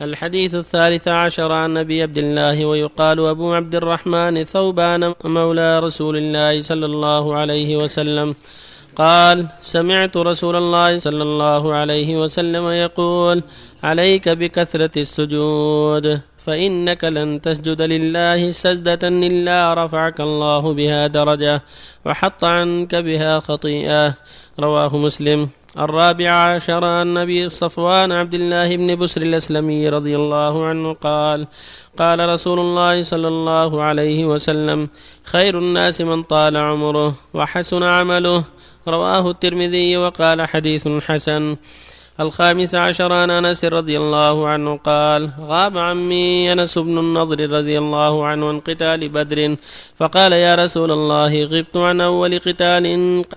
الحديث الثالث عشر عن أبي عبد الله ويقال أبو عبد الرحمن ثوبان مولى رسول الله صلى الله عليه وسلم. قال سمعت رسول الله صلى الله عليه وسلم يقول عليك بكثرة السجود فإنك لن تسجد لله سجدة إلا رفعك الله بها درجة وحط عنك بها خطيئة. رواه مسلم. الرابع عشر عن ابي صفوان عبد الله بن بسر الأسلمي رضي الله عنه قال قال رسول الله صلى الله عليه وسلم خير الناس من طال عمره وحسن عمله. رواه الترمذي وقال حديث حسن. الخامس عشر عن أنس رضي الله عنه قال غاب عمي أنس بن النضر رضي الله عنه عن قتال بدر فقال يا رسول الله غبت عن أول قتال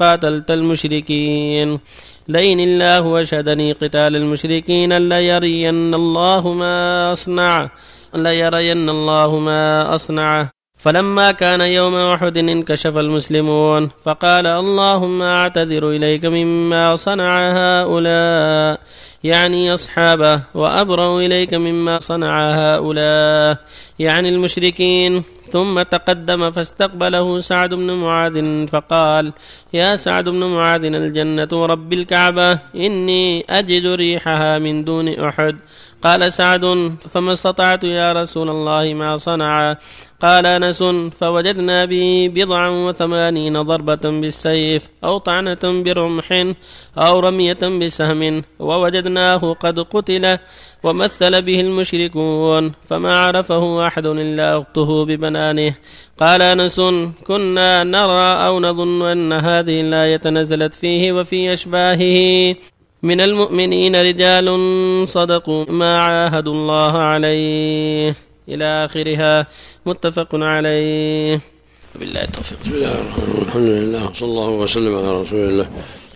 قاتلت المشركين. لئن الله وشهدني قتال المشركين ليرين الله ما أصنع ليرين الله ما أصنع. فلما كان يوم أحد انكشف المسلمون فقال اللهم أعتذر إليك مما صنع هؤلاء يعني أصحابه وأبرأ إليك مما صنع هؤلاء يعني المشركين. ثم تقدم فاستقبله سعد بن معاذ فقال يا سعد بن معاذ الجنة ورب الكعبة إني أجد ريحها من دون أحد. قال سعد فما استطعت يا رسول الله ما صنع قال أنس فوجدنا به بضعا وثمانين ضربة بالسيف أو طعنة برمح أو رمية بسهم ووجدناه قد قتل ومثل به المشركون فما عرفه أحد إلا أخته ببنانه. قال أنس كنا نرى أو نظن أن هذه الآية نزلت فيه وفي أشباهه. من المؤمنين رجال صدقوا ما عاهدوا الله عليه. إلى آخرها. متفق عليه. بالله التوفيق. بسم الله الرحمن الرحيم. الحمد لله وصلى الله وسلم على رسول الله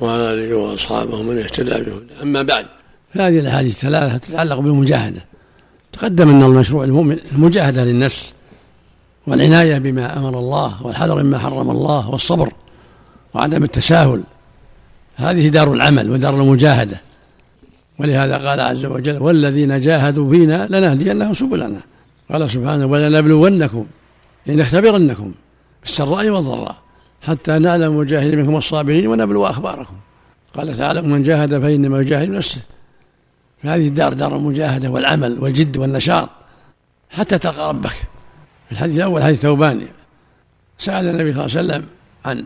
وعلى آله وأصحابه من اهتدى بهدى أما بعد هذه الأحاديث الثلاثة تتعلق بالمجاهدة. تقدم أن المشروع المؤمن المجاهدة للنفس والعناية بما أمر الله والحذر مما حرم الله والصبر وعدم التساهل هذه دار العمل ودار المجاهدة. ولهذا قال عز وجل والذين جاهدوا فينا لنهدينهم سبلنا. قال سبحانه ولنبلونكم لنختبرنكم بالسراء والضراء حتى نعلم مجاهدين منكم الصابرين ونبلو أخباركم. قال تعالى من جاهد فإنما يجاهد نفسه. فهذه الدار دار المجاهدة والعمل والجد والنشاط. حتى تلقى ربك. في الحديث الأول حديث ثوبان سأل النبي صلى الله عليه وسلم عن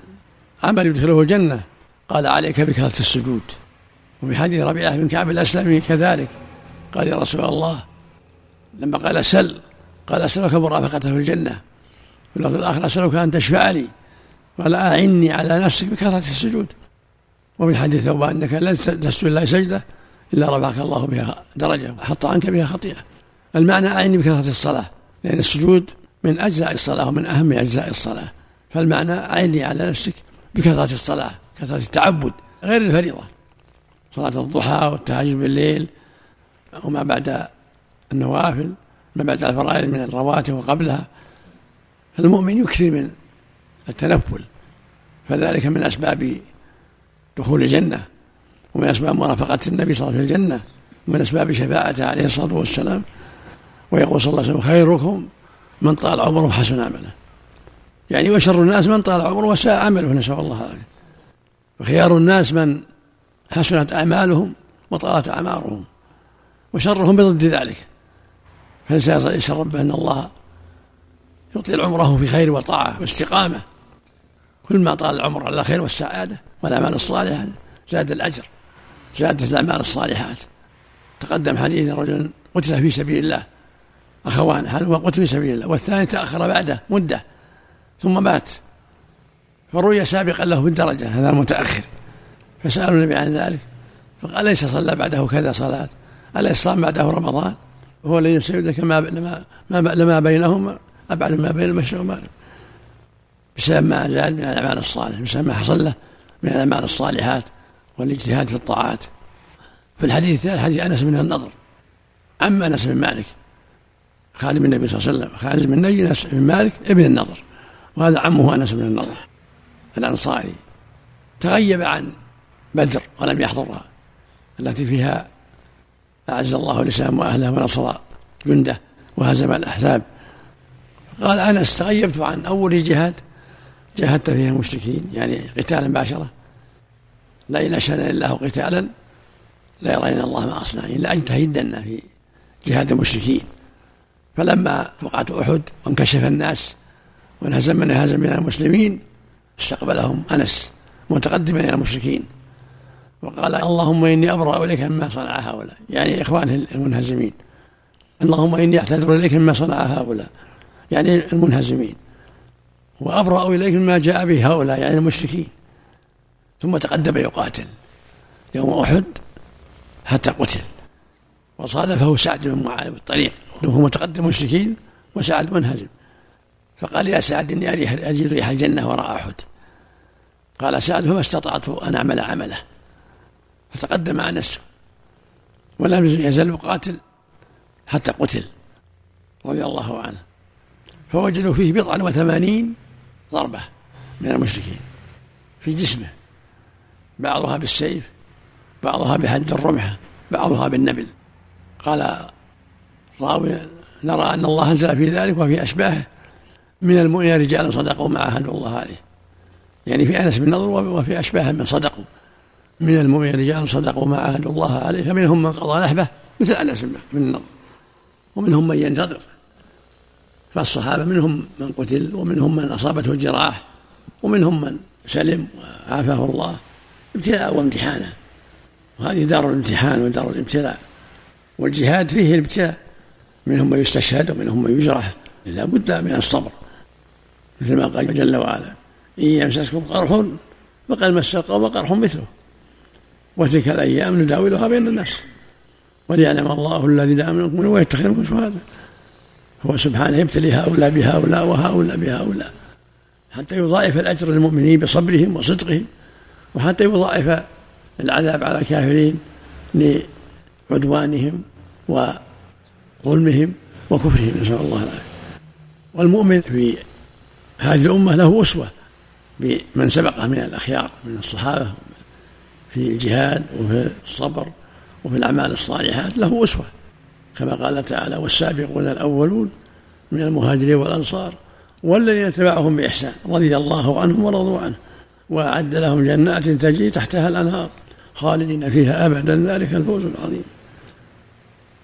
عمل يدخله الجنة قال عليك بكثرة السجود. وفي حديث ربيعة بن كعب الأسلمي كذلك قال يا رسول الله لما قال سل قال أسألك مرافقته في الجنة. في اللفظ الآخر أسألك أن تشفع لي قال أعني على نفسك بكثرة السجود. وفي حديث ثوبان أنك لن تسجد الله سجدة إلا رفعك الله بها درجة وحط عنك بها خطيئة. المعنى أعني بكثرة الصلاة لأن السجود من أجزاء الصلاة ومن أهم أجزاء الصلاة. فالمعنى أعني على نفسك بكثرة الصلاة كثرة التعبد غير الفريضة. صلاة الضحى والتهجد بالليل وما بعد النوافل ما بعد الفرائض من الرواتب وقبلها فالمؤمن يكثر من التنفل فذلك من أسباب دخول الجنة ومن أسباب مرافقة النبي صلى الله عليه وسلم في الجنة ومن أسباب شفاعته عليه الصلاة والسلام ويقول صلى الله عليه وسلم خيركم من طال عمره وحسن عمله. يعني وشر الناس من طال عمره وساء عمله نسأل الله العافية. وخيار الناس من حسنت أعمالهم وطالت أعمارهم وشرهم بضد ذلك. فالإنسان يسأل ربه أن الله يطيل عمره في خير وطاعة واستقامة؟ كل ما طال العمر على الخير والسعادة والأعمال الصالحة زاد الأجر زادت الأعمال الصالحات. تقدم حديث رجل قتل في سبيل الله أخوان هل هو قتل في سبيل الله؟ والثاني تأخر بعده مدة ثم مات. فروي سابقا له بالدرجة هذا المتأخر. فسألوا النبي عن ذلك فقال أليس صلى بعده كذا صلاة؟ أليس صام بعده رمضان؟ وهو الذي يسعدك ما لما ما لما بينهما أبعد ما بين المشرق والمغرب بسبب ما زاد من الأعمال الصالحة بسبب ما حصل له من الأعمال الصالحات والاجتهاد في الطاعات. في الحديث الثالث حديث أنس بن النضر عم أنس بن مالك خادم النبي صلى الله عليه وسلم خادم النبي أنس بن مالك ابن النضر وهذا عمه أنس بن النضر الأنصاري. تغيب عن بدر ولم يحضرها التي فيها أعز الله الإسلام وأهله ونصر جنده وهزم الأحزاب. قال أنس تغيبت عن أول جهاد جاهدت فيها المشركين يعني قتالا باشرة لئن أشهد الله قتالا لا يرين الله ما أصنع إلا أجتهدن في جهاد المشركين. فلما وقعت أحد وانكشف الناس وانهزم من هزم من المسلمين استقبلهم أنس متقدما إلى المشركين. وقال اللهم إني أبرأ إليك مما صنع هؤلاء. يعني إخوانه المنهزمين. اللهم إني أعتذر إليك مما صنع هؤلاء. يعني المنهزمين. وأبرأ إليك مما جاء به هؤلاء يعني المشركين. ثم تقدم يقاتل. يوم أحد حتى قتل. وصادفه سعد بن معاذ بالطريق. وهو متقدم المشركين وسعد منهزم. فقال يا سعد إني أجد ريح الجنة وراء أحد. قال سعد فما استطعت أن أعمل عمله. فتقدم أنس ولم يزل يقاتل حتى قتل رضي الله عنه. فوجدوا فيه بضعا وثمانين ضربة من المشركين في جسمه بعضها بالسيف بعضها بحد الرمح بعضها بالنبل. قال راوي نرى أن الله أنزل في ذلك وفي أشباهه من المؤمنين رجال صدقوا ما عاهدوا الله عليه. يعني في أنس بن نضر وفي أشباهه من صدقوا. من المؤمنين رجال صدقوا ما عاهدوا الله عليه فمنهم من قضى نحبه مثل أنس بن النضر ومنهم من ينتظر. فالصحابة منهم من قتل ومنهم من أصابته جراح ومنهم من سلم وعافاه الله ابتلاء وامتحانا. وهذه دار الامتحان ودار الابتلاء والجهاد فيه الابتلاء. منهم من يستشهد ومنهم من يجرح لا بد من الصبر. مثل ما قال جل وعلا إن يمسسكم قرح فقد مس القوم قرح مثله. وتلك الأيام نداولها بين الناس. وليعلم الله الذين آمنوا منكم ويتخذ منكم شهداء. هو سبحانه يبتلي هؤلاء بهؤلاء وهؤلاء بهؤلاء. حتى يضاعف الأجر للمؤمنين بصبرهم وصدقهم. وحتى يضاعف العذاب على الكافرين لعدوانهم وظلمهم وكفرهم. نسأل الله العافية. والمؤمن في هذه الأمة له أسوة. بمن سبقه من الأخيار من الصحابة في الجهاد وفي الصبر وفي الأعمال الصالحات له أسوة. كما قال تعالى والسابقون الأولون من المهاجرين والأنصار والذين اتبعهم بإحسان رضي الله عنهم ورضوا عنه وأعد لهم جنات تجري تحتها الأنهار خالدين فيها أبدا. ذلك الفوز العظيم.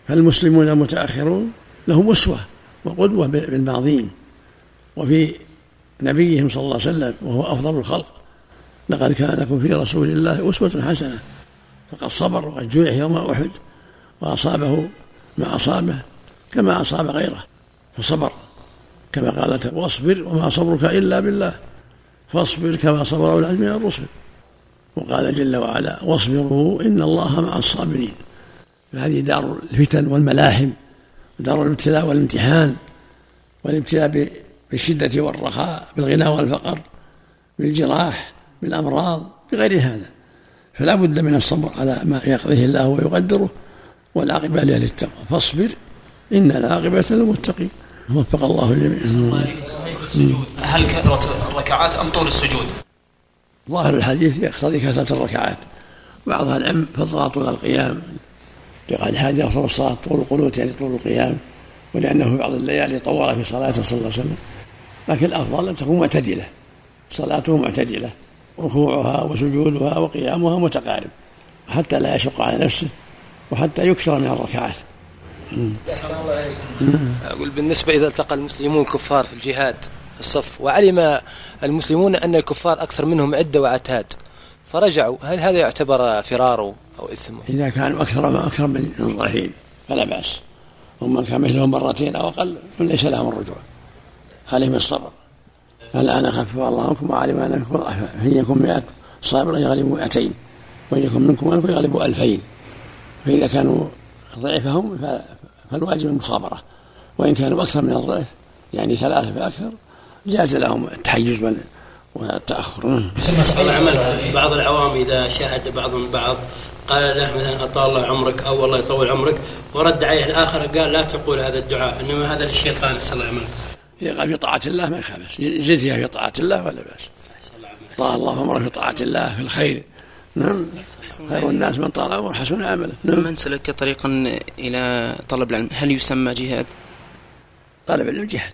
فالمسلمون المتأخرون لهم أسوة وقدوة بالماضين وفي نبيهم صلى الله عليه وسلم وهو أفضل الخلق لقد كان لكم في رسول الله أسوة حسنة. فقد صبر وقد جوع يوم أحد وأصابه ما أصابه كما أصاب غيره. فصبر كما قال واصبر وما صبرك إلا بالله. فاصبر كما صبر أولى من الرسل. وقال جل وعلا واصبروا إن الله مع الصابرين. فهذه دار الفتن والملاحم دار الابتلاء والامتحان والابتلاء بالشدة والرخاء بالغنى والفقر بالجراح بالأمراض بغير هذا. فلا بد من الصبر على ما يقضيه الله ويقدره والعاقبة لأهل التقوى فاصبر إن العاقبة للمتقين. وفق الله الجميع. هل كثرة الركعات أم طول السجود؟ ظاهر الحديث يقتضي كثرة الركعات. بعضها العلم فضل طول القيام لقال الحاجة أفضل الصلاة طول القنوت يعني طول القيام ولأنه في بعض الليالي طول في صلاته صلى الله عليه وسلم. لكن الأفضل أن تكون معتدلة. صلاته معتدلة. ركوعها وسجودها وقيامها متقارب حتى لا يشق على نفسه وحتى يكثر من الركعات. أقول بالنسبة إذا التقى المسلمون كفار في الجهاد في الصف وعلم المسلمون أن الكفار أكثر منهم عدة وعتاد فرجعوا هل هذا يعتبر فرار أو إثم؟ إذا كانوا أكثر ما أكثر من الضعيفين فلا بأس. ومن كان مثلهم مرتين أو أقل فليس لهم الرجوع. عليهم الصبر. الآن خفف الله عنكم وعلم أنكم ضعفاء فإن يكن مئة صابرا يغلب مئتين وإن يكن منكم ألف يغلب ألفين فإذا كانوا ضعفهم فالواجب المصابرة وإن كانوا أكثر من الضعف يعني ثلاثة فأكثر جاز لهم التحيز والتأخر. بعض العوام إذا شاهد بعضهم بعض قال له مثلا أطال الله عمرك أو الله يطول عمرك ورد عليه الآخر قال لا تقول هذا الدعاء إنما هذا للشيطان نسأل الله قال في طاعة الله ما يخالف. زد فيها في طاعة الله ولا بأس؟ طال الله عمرك في طاعة الله في الخير. نعم. خير الناس من طال عمره حسن عمله. نعم. من سلك طريقا إلى طلب العلم؟ هل يسمى جهاد؟ طلب العلم جهاد.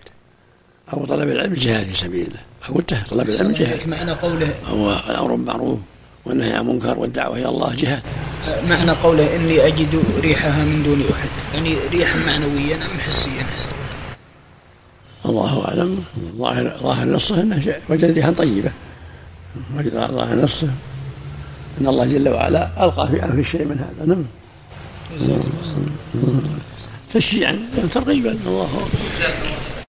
أو طلب العلم جهاد في سبيل الله. قلت طلب العلم جهاد. معنى قوله هو الأمر بالمعروف والنهي عن المنكر والدعوة إلى الله جهاد. معنى قوله إني أجد ريحها من دون أحد. يعني ريحا معنويا أم حسيا؟ الله أعلم. ظاهر ظاهر نصه أنه وجد ريحا طيبة. وجد ظاهر نصه. أن الله جل وعلا ألقى في أنف الشيء من هذا. نعم. تشجيعا. ترغيبا الله أكبر